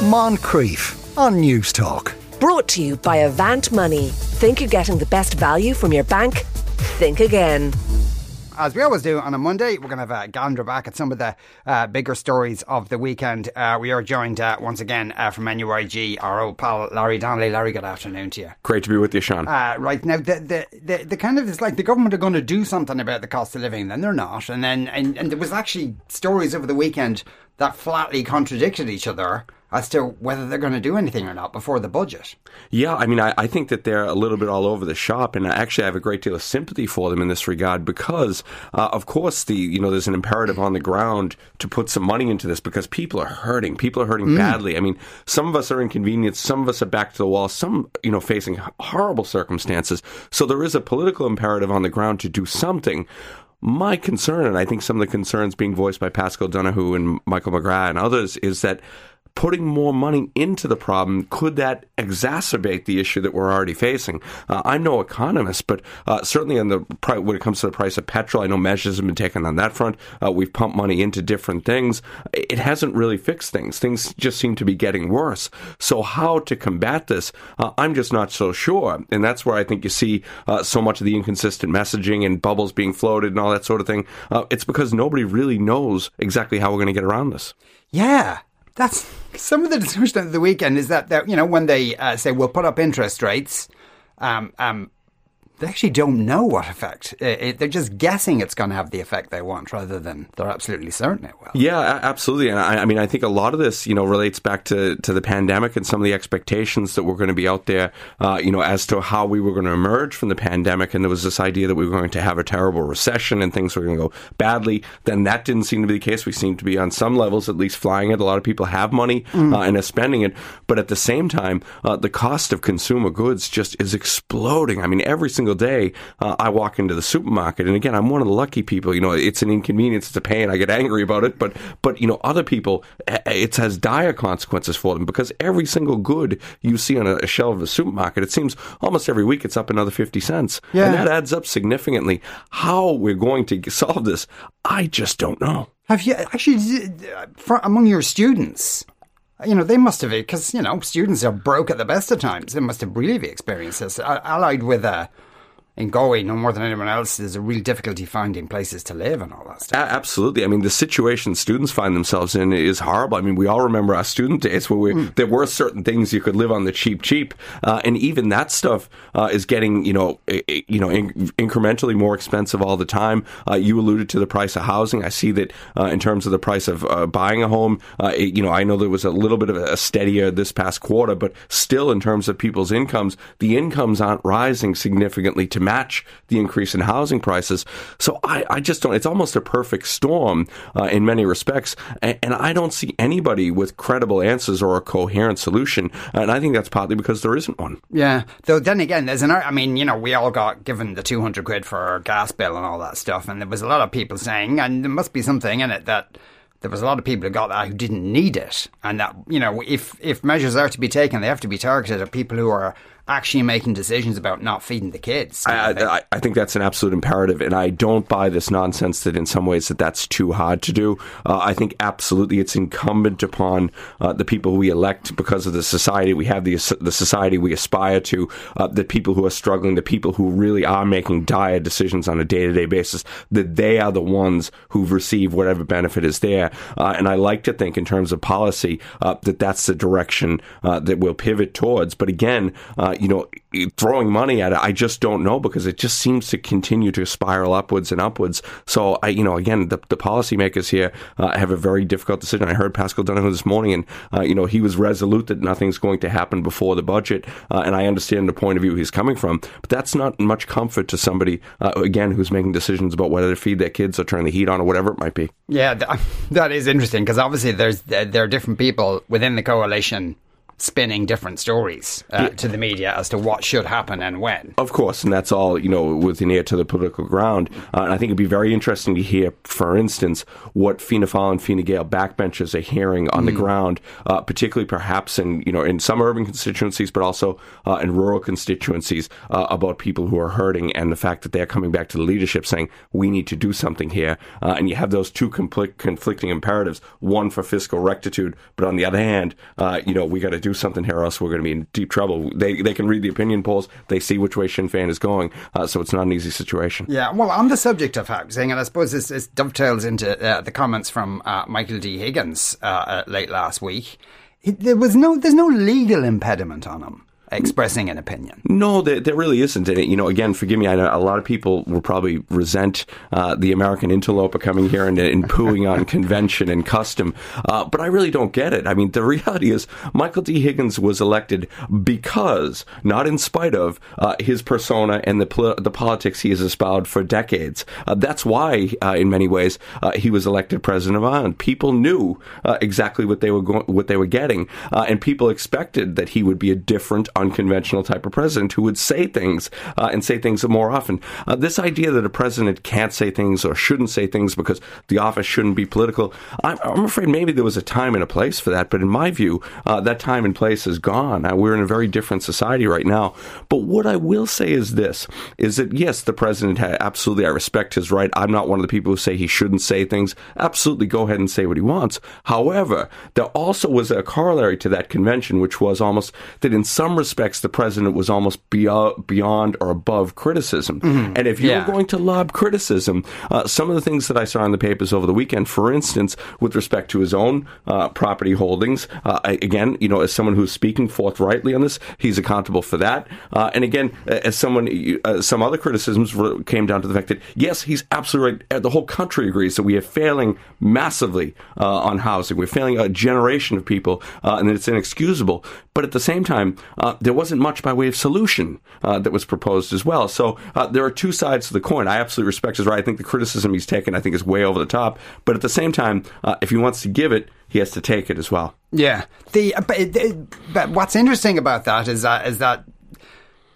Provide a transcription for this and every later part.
Moncrieff on Newstalk. Brought to you by Avant Money. Think you're getting the best value from your bank? Think again. As we always do on a Monday, we're going to have a gander back at some of the uh, bigger stories of the weekend. Uh, we are joined uh, once again uh, from NUIG, our old pal Larry Donnelly. Larry, good afternoon to you. Great to be with you, Sean. Uh, right now, the, the, the, the kind of it's like the government are going to do something about the cost of living, then they're not, and then and, and there was actually stories over the weekend that flatly contradicted each other as to whether they're going to do anything or not before the budget. Yeah, I mean, I, I, think that they're a little bit all over the shop, and I actually have a great deal of sympathy for them in this regard because, uh, of course, the you know there's an imperative on the ground to put some money into this because people are hurting. People are hurting mm. badly. I mean, some of us are inconvenienced, some of us are back to the wall, some you know facing horrible circumstances. So there is a political imperative on the ground to do something. My concern, and I think some of the concerns being voiced by Paschal Donohoe and Michael McGrath and others, is that putting more money into the problem, could that exacerbate the issue that we're already facing? Uh, I'm no economist, but uh, certainly on the when it comes to the price of petrol, I know measures have been taken on that front. Uh, we've pumped money into different things. It hasn't really fixed things. Things just seem to be getting worse. So how to combat this? Uh, I'm just not so sure, and that's where I think you see uh, so much of the inconsistent messaging and bubbles being floated and all that sort of thing. Uh, it's because nobody really knows exactly how we're going to get around this. Yeah, that's some of the discussion of the weekend is that, that you know when they uh, say we'll put up interest rates, um, um, they actually don't know what effect. It, it, they're just guessing it's going to have the effect they want rather than they're absolutely certain it will. Yeah, absolutely. And I, I, mean, I think a lot of this, you know, relates back to, to the pandemic and some of the expectations that were going to be out there, uh, you know, as to how we were going to emerge from the pandemic. And there was this idea that we were going to have a terrible recession and things were going to go badly. Then that didn't seem to be the case. We seem to be on some levels at least flying it. A lot of people have money mm. uh, and are spending it. But at the same time, uh, the cost of consumer goods just is exploding. I mean, every single single day uh, I walk into the supermarket, and again, I'm one of the lucky people. You know, it's an inconvenience, it's a pain. I get angry about it, but but you know, other people, eh, eh, it has dire consequences for them because every single good you see on a shelf of a supermarket, it seems almost every week it's up another fifty cents, yeah. and that adds up significantly. How we're going to solve this, I just don't know. Have you actually for, among your students? you know, they must have, because, you know, students are broke at the best of times. They must have really experienced this, allied with a, in Galway, no more than anyone else, there's a real difficulty finding places to live and all that stuff. absolutely. I mean, the situation students find themselves in is horrible. I mean, we all remember our student days where we, mm. there were certain things you could live on the cheap, cheap, uh, and even that stuff uh, is getting, you know, you know, in- incrementally more expensive all the time. Uh, you alluded to the price of housing. I see that uh, in terms of the price of uh, buying a home. Uh, it, you know, I know there was a little bit of a steadier this past quarter, but still, in terms of people's incomes, the incomes aren't rising significantly to match the increase in housing prices. So I, I just don't, it's almost a perfect storm uh, in many respects. And, and, I don't see anybody with credible answers or a coherent solution. And I think that's partly because there isn't one. Yeah. Though then again, there's an, I mean, you know, we all got given the 200 quid for our gas bill and all that stuff. And there was a lot of people saying, and there must be something in it that, there was a lot of people who got that who didn't need it, and that you know, if if measures are to be taken, they have to be targeted at people who are actually making decisions about not feeding the kids. I, I, I, think that's an absolute imperative, and I don't buy this nonsense that in some ways that that's too hard to do. Uh, I think absolutely it's incumbent upon uh, the people we elect because of the society we have, the the society we aspire to, uh, the people who are struggling, the people who really are making dire decisions on a day to day basis, that they are the ones who receive whatever benefit is there. Uh, and I like to think in terms of policy uh, that that's the direction uh, that we'll pivot towards. But again, you know, throwing money at it, I just don't know because it just seems to continue to spiral upwards and upwards. So I, you know, again, the, the policymakers here uh, have a very difficult decision. I heard Paschal Donohoe this morning, and uh, you know, he was resolute that nothing's going to happen before the budget, uh, and I understand the point of view he's coming from. But that's not much comfort to somebody uh, again who's making decisions about whether to feed their kids or turn the heat on or whatever it might be. Yeah, that is interesting because obviously there's there are different people within the coalition spinning different stories uh, to the media as to what should happen and when. Of course, and that's all, you know, with an ear to the political ground. Uh, and I think it'd be very interesting to hear, for instance, what Fianna Fáil and Fine Gael backbenchers are hearing on the ground, uh, particularly perhaps in, you know, in some urban constituencies, but also uh, in rural constituencies uh, about people who are hurting and the fact that they're coming back to the leadership saying, we need to do something here. Uh, and you have those two conflicting imperatives, one for fiscal rectitude, but on the other hand, uh, you know, we got to do something here, or else we're going to be in deep trouble. They, they can read the opinion polls, they see which way Sinn Féin is going, uh, so it's not an easy situation. Yeah, well, on the subject of housing, and I suppose this, this dovetails into uh, the comments from uh, Michael D. Higgins uh, uh, late last week. He, there was no, there's no legal impediment on him expressing an opinion. No, there, there really isn't. And, you know, again, forgive me, I know a lot of people will probably resent uh, the American interloper coming here and, and pooing on convention and custom, uh, but I really don't get it. I mean, the reality is Michael D. Higgins was elected because, not in spite of, uh, his persona and the pol- the politics he has espoused for decades. Uh, that's why, uh, in many ways, uh, he was elected president of Ireland. People knew uh, exactly what they were go- what they were getting, uh, and people expected that he would be a different, unconventional type of president who would say things uh, and say things more often. Uh, this idea that a president can't say things or shouldn't say things because the office shouldn't be political, I'm, I'm afraid maybe there was a time and a place for that, but in my view, uh, that time and place is gone. Uh, we're in a very different society right now. But what I will say is this: is that yes, the president absolutely. I respect his right. I'm not one of the people who say he shouldn't say things. Absolutely, go ahead and say what he wants. However, there also was a corollary to that convention, which was almost that in some respects the president was almost beyond, beyond or above criticism. And if you Yeah. going to lob criticism, uh, some of the things that I saw in the papers over the weekend, for instance, with respect to his own uh, property holdings, uh, I- again, you know, as someone who's speaking forthrightly on this, he's accountable for that. Uh, and again, as someone, uh, some other criticisms came down to the fact that yes, he's absolutely right. Uh, The whole country agrees that we are failing massively uh, on housing. We're failing a generation of people, uh, and it's inexcusable. But at the same time, uh, there wasn't much by way of solution uh, that was proposed as well. So uh, there are two sides to the coin. I absolutely respect his right. I think the criticism he's taken, I think, is way over the top. But at the same time, uh, if he wants to give it, he has to take it as well. Yeah, the but, but what's interesting about that is that is that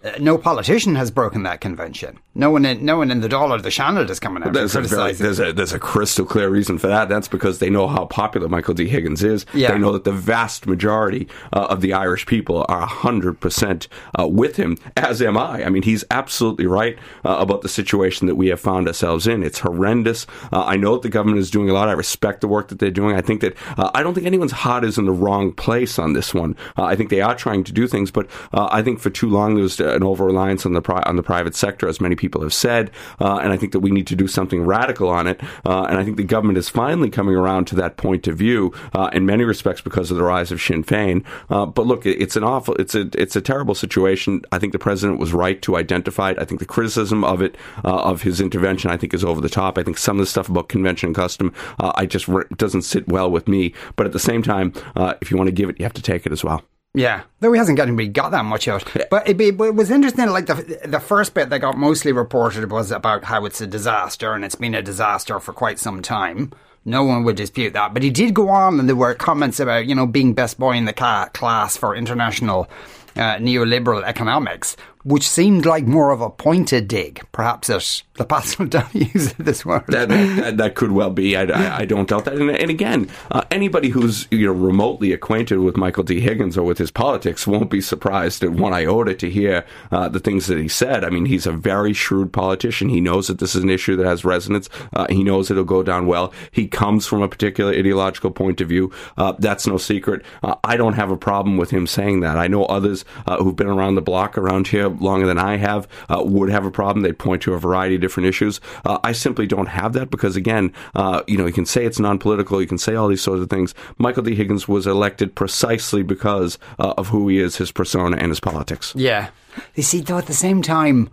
uh, no politician has broken that convention. No one, in, no one in the dollar, the channel is coming out There's a, very, there's, a, there's a crystal clear reason for that. That's because they know how popular Michael D. Higgins is. Yeah. They know that the vast majority uh, of the Irish people are 100% uh, with him, as am I. I mean, he's absolutely right uh, about the situation that we have found ourselves in. It's horrendous. Uh, I know that the government is doing a lot. I respect the work that they're doing. I think that, uh, I don't think anyone's heart is in the wrong place on this one. Uh, I think they are trying to do things, but uh, I think for too long there was an over reliance on the, pri- on the private sector, as many people have said. Uh, and I think that we need to do something radical on it. Uh, and I think the government is finally coming around to that point of view uh, in many respects because of the rise of Sinn Féin. Uh, but look, it- it's an awful, it's a, it's a terrible situation. I think the president was right to identify it. I think the criticism of it, uh, of his intervention, I think is over the top. I think some of the stuff about convention and custom, uh, I just re- doesn't sit well with me. But at the same time, if you want to give it, you have to take it as well. Yeah, though he hasn't got anybody got that much out. But it, be, it was interesting. Like the the first bit that got mostly reported was about how it's a disaster, and it's been a disaster for quite some time. No one would dispute that. But he did go on, and there were comments about you know being best boy in the class for international uh, neoliberal economics, which seemed like more of a pointed dig, perhaps at the Pascal W's of this world. that, that, that could well be. I, I, I don't doubt that. And, and again, uh, anybody who's you know remotely acquainted with Michael D. Higgins or with his politics won't be surprised at one iota to hear uh, the things that he said. I mean, he's a very shrewd politician. He knows that this is an issue that has resonance. Uh, he knows it'll go down well. He comes from a particular ideological point of view. Uh, that's no secret. Uh, I don't have a problem with him saying that. I know others uh, who've been around the block around here longer than I have uh, would have a problem. They'd point to a variety of different issues. Uh, I simply don't have that because, again, uh, you know, you can say it's non-political, you can say all these sorts of things. Michael D. Higgins was elected precisely because uh, of who he is, his persona, and his politics. Yeah. You see, though, at the same time,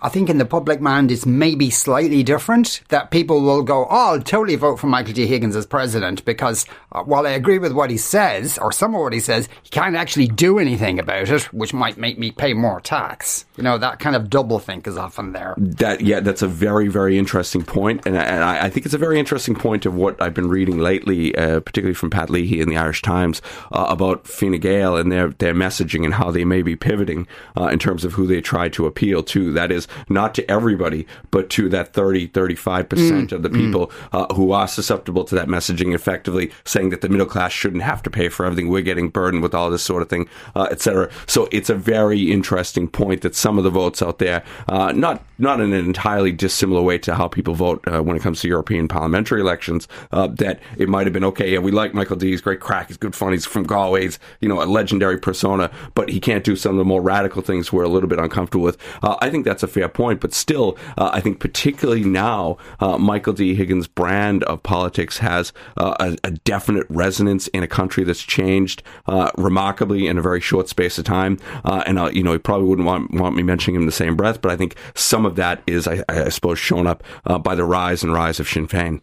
I think in the public mind it's maybe slightly different. That people will go, "Oh, I'll totally vote for Michael D. Higgins as president," because uh, while I agree with what he says or some of what he says, he can't actually do anything about it, which might make me pay more tax. You know, that kind of double think is often there. That yeah, that's a very very interesting point, and, and I, I, think it's a very interesting point of what I've been reading lately, uh, particularly from Pat Leahy in the Irish Times uh, about Fine Gael and their their messaging and how they may be pivoting uh, in terms of who they try to appeal to. That is not to everybody, but to that 30, 35% mm, of the people mm. uh, who are susceptible to that messaging, effectively saying that the middle class shouldn't have to pay for everything. We're getting burdened with all this sort of thing, uh, etc. So it's a very interesting point that some of the votes out there, uh, not not in an entirely dissimilar way to how people vote uh, when it comes to European parliamentary elections, uh, that it might have been okay. Yeah, we like Michael D. He's great crack. He's good fun. He's from Galway. He's you know a legendary persona, but he can't do some of the more radical things we're a little bit uncomfortable with. Uh, I think that's a fair point but still, uh, I think particularly now, uh, Michael D. Higgins' brand of politics has uh, a, a, definite resonance in a country that's changed uh, remarkably in a very short space of time. Uh, and you know, he probably wouldn't want want me mentioning him in the same breath, but I think some of that is, I, I suppose, shown up by the rise and rise of Sinn Féin.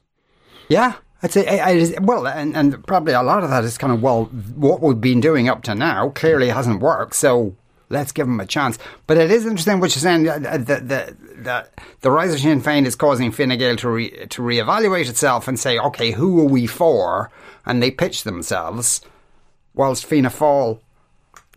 Yeah, I'd say, I, I, well, and, and probably a lot of that is kind of, well, what we've been doing up to now clearly hasn't worked. So let's give them a chance. But it is interesting what you're saying. that the, the, the rise of Sinn Féin is causing Fine Gael to, re, to reevaluate itself and say, okay, who are we for? And they pitch themselves, whilst Fianna Fáil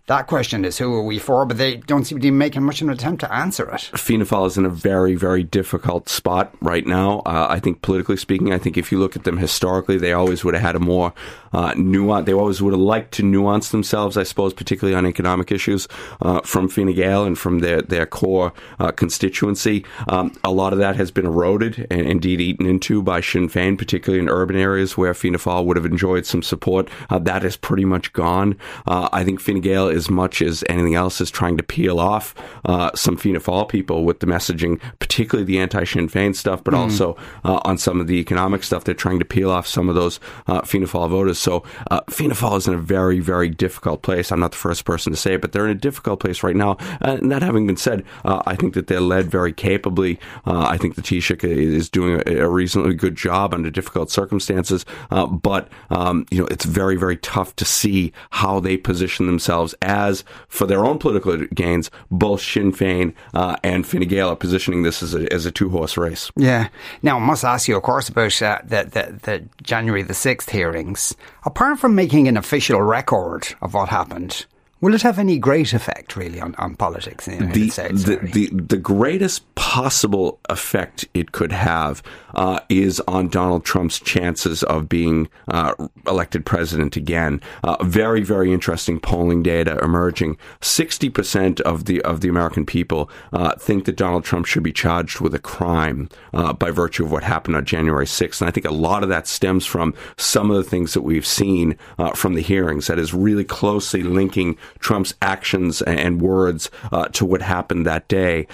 that question is who are we for, but they don't seem to be making much of an attempt to answer it. Fianna Fáil is in a very, very difficult spot right now. Uh, I think politically speaking, I think if you look at them historically, they always would have had a more uh, nuance. They always would have liked to nuance themselves, I suppose, particularly on economic issues uh, from Fine Gael and from their their core uh, constituency. Um, a lot of that has been eroded and indeed eaten into by Sinn Féin, particularly in urban areas where Fianna Fáil would have enjoyed some support. Uh, that is pretty much gone. Uh, I think Fine Gael as much as anything else is trying to peel off uh, some Fianna Fáil people with the messaging, particularly the anti-Sinn Féin stuff, but mm. also uh, on some of the economic stuff. They're trying to peel off some of those uh, Fianna Fáil voters. So uh, Fianna Fáil is in a very, very difficult place. I'm not the first person to say it, but they're in a difficult place right now. Uh, and that having been said, uh, I think that they're led very capably. Uh, I think the Taoiseach is doing a, a, reasonably good job under difficult circumstances. but um, you know, it's very, very tough to see how they position themselves as for their own political gains. Both Sinn Féin uh, and Fine Gael are positioning this as a, as a two horse race. Yeah. Now, I must ask you, of course, about uh, the, the, the January the 6th hearings. Apart from making an official record of what happened, Will it have any great effect, really, on, on politics in the United the, States? The, the, the, greatest possible effect it could have uh, is on Donald Trump's chances of being uh, elected president again. Uh, very, very interesting polling data emerging. Sixty percent of the of the American people uh, think that Donald Trump should be charged with a crime uh, by virtue of what happened on January 6th. And I think a lot of that stems from some of the things that we've seen uh, from the hearings that is really closely linking Trump's actions and words uh, to what happened that day.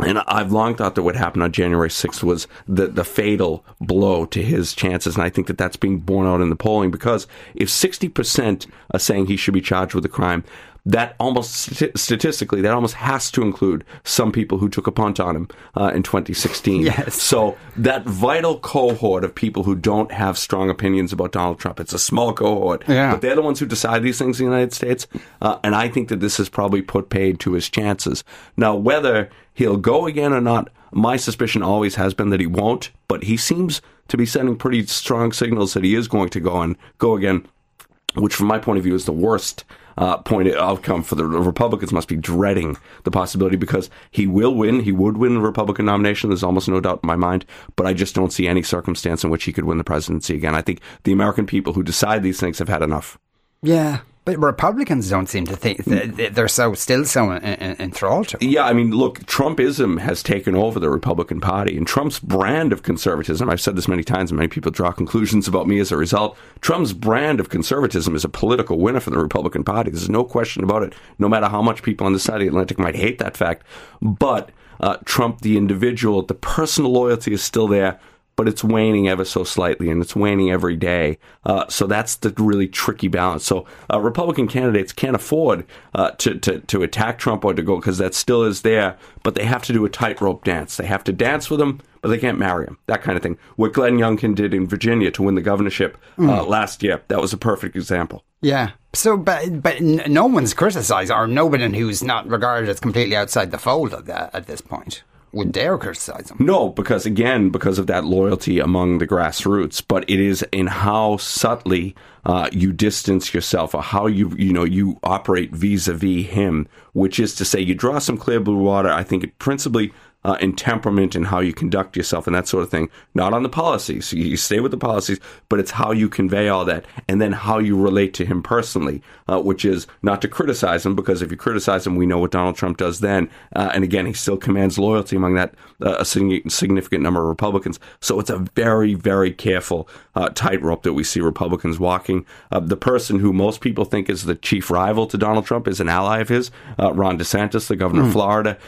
And I've long thought that what happened on January 6th was the, the fatal blow to his chances. And I think that that's being borne out in the polling because if 60% are saying he should be charged with a crime, that almost statistically that almost has to include some people who took a punt on him uh, in 2016. Yes. So that vital cohort of people who don't have strong opinions about Donald Trump, it's a small cohort, yeah. but they're the ones who decide these things in the United States. Uh, and I think that this has probably put paid to his chances. Now, whether he'll go again or not, my suspicion always has been that he won't. But he seems to be sending pretty strong signals that he is going to go and go again, which, from my point of view, is the worst uh, point outcome for the Republicans must be dreading the possibility because he will win. He would win the Republican nomination. There's almost no doubt in my mind. But I just don't see any circumstance in which he could win the presidency again. I think the American people who decide these things have had enough. Yeah, but Republicans don't seem to think they're so still so enthralled. To yeah, I mean, look, Trumpism has taken over the Republican Party, and Trump's brand of conservatism. I've said this many times, and many people draw conclusions about me as a result. Trump's brand of conservatism is a political winner for the Republican Party. There's no question about it. No matter how much people on the side of the Atlantic might hate that fact, but uh, Trump, the individual, the personal loyalty is still there but it's waning ever so slightly, and it's waning every day. Uh, so that's the really tricky balance. So uh, Republican candidates can't afford uh, to, to to attack Trump or to go because that still is there, but they have to do a tightrope dance. They have to dance with him, but they can't marry him. That kind of thing. What Glenn Youngkin did in Virginia to win the governorship mm. last year, that was a perfect example. Yeah. So, but but no one's criticised, or nobody who's not regarded as completely outside the fold of that at this point would dare criticize him. No, because again, because of that loyalty among the grassroots, but it is in how subtly uh, you distance yourself or how you you know you operate vis-a-vis him, which is to say, you draw some clear blue water. I think it principally uh, in temperament and how you conduct yourself and that sort of thing. Not on the policies. So you stay with the policies, but it's how you convey all that and then how you relate to him personally, uh, which is not to criticize him because if you criticize him, we know what Donald Trump does then. Uh, and again, he still commands loyalty among that uh, a significant number of Republicans. So it's a very, very careful uh, tightrope that we see Republicans walking. Uh, the person who most people think is the chief rival to Donald Trump is an ally of his, Ron DeSantis, the governor mm. of hmm. Florida.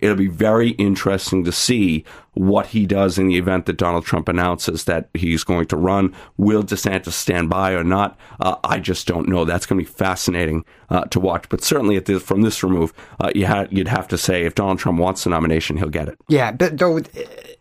it'll be very interesting to see what he does in the event that Donald Trump announces that he's going to run. Will DeSantis stand by or not? Uh, I just don't know. That's going to be fascinating uh, to watch. But certainly, this, from this remove, uh, you you'd have to say if Donald Trump wants the nomination, he'll get it. Yeah, but though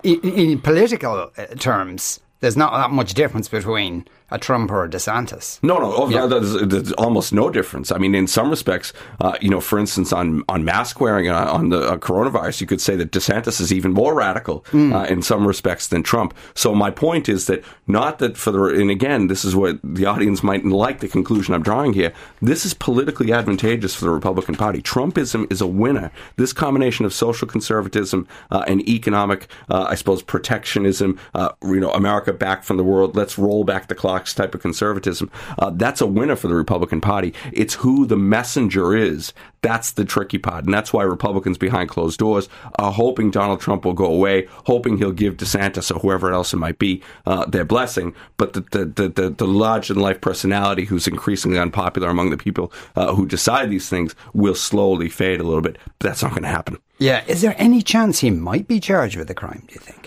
in, in political uh, terms, there's not that much difference between a Trump or a DeSantis. No, no, yeah. there's, there's, almost no difference. I mean, in some respects, uh, you know, for instance, on on mask wearing uh, on the uh, coronavirus, you could say that DeSantis is even more radical mm. uh, in some respects than Trump. So my point is that not that for the and again, this is what the audience might like the conclusion I'm drawing here. This is politically advantageous for the Republican Party. Trumpism is a winner. This combination of social conservatism uh, and economic, uh, I suppose, protectionism, you know, America back from the world. Let's roll back the clock type of conservatism, uh, that's a winner for the Republican Party. It's who the messenger is. That's the tricky part. And that's why Republicans behind closed doors are hoping Donald Trump will go away, hoping he'll give DeSantis or whoever else it might be uh, their blessing. But the, the, the, the, the larger than life personality who's increasingly unpopular among the people uh, who decide these things will slowly fade a little bit. But that's not going to happen. Yeah. Is there any chance he might be charged with a crime, do you think?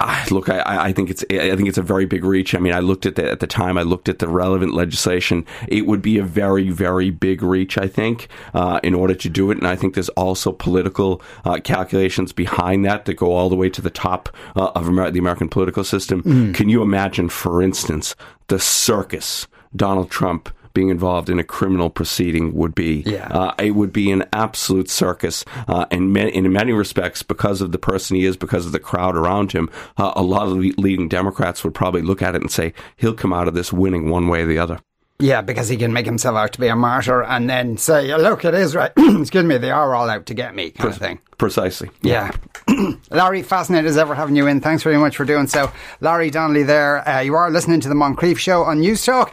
I, look, I, I think it's I think it's a very big reach. I mean, I looked at the, at the time. I looked at the relevant legislation. It would be a very very big reach. I think uh, in order to do it, and I think there's also political uh, calculations behind that that go all the way to the top uh, of Amer- the American political system. Mm. Can you imagine, for instance, the circus Donald Trump? Being involved in a criminal proceeding would be. Yeah. Uh, it would be an absolute circus. Uh, and in many respects, because of the person he is, because of the crowd around him, uh, a lot of leading Democrats would probably look at it and say, he'll come out of this winning one way or the other. Yeah, because he can make himself out to be a martyr and then say, look, it is right. Excuse me, they are all out to get me, kind Pre- of thing. Precisely. Yeah. Larry, fascinated as ever having you in. Thanks very much for doing so. Larry Donnelly there. Uh, you are listening to the Moncrieff Show on Newstalk.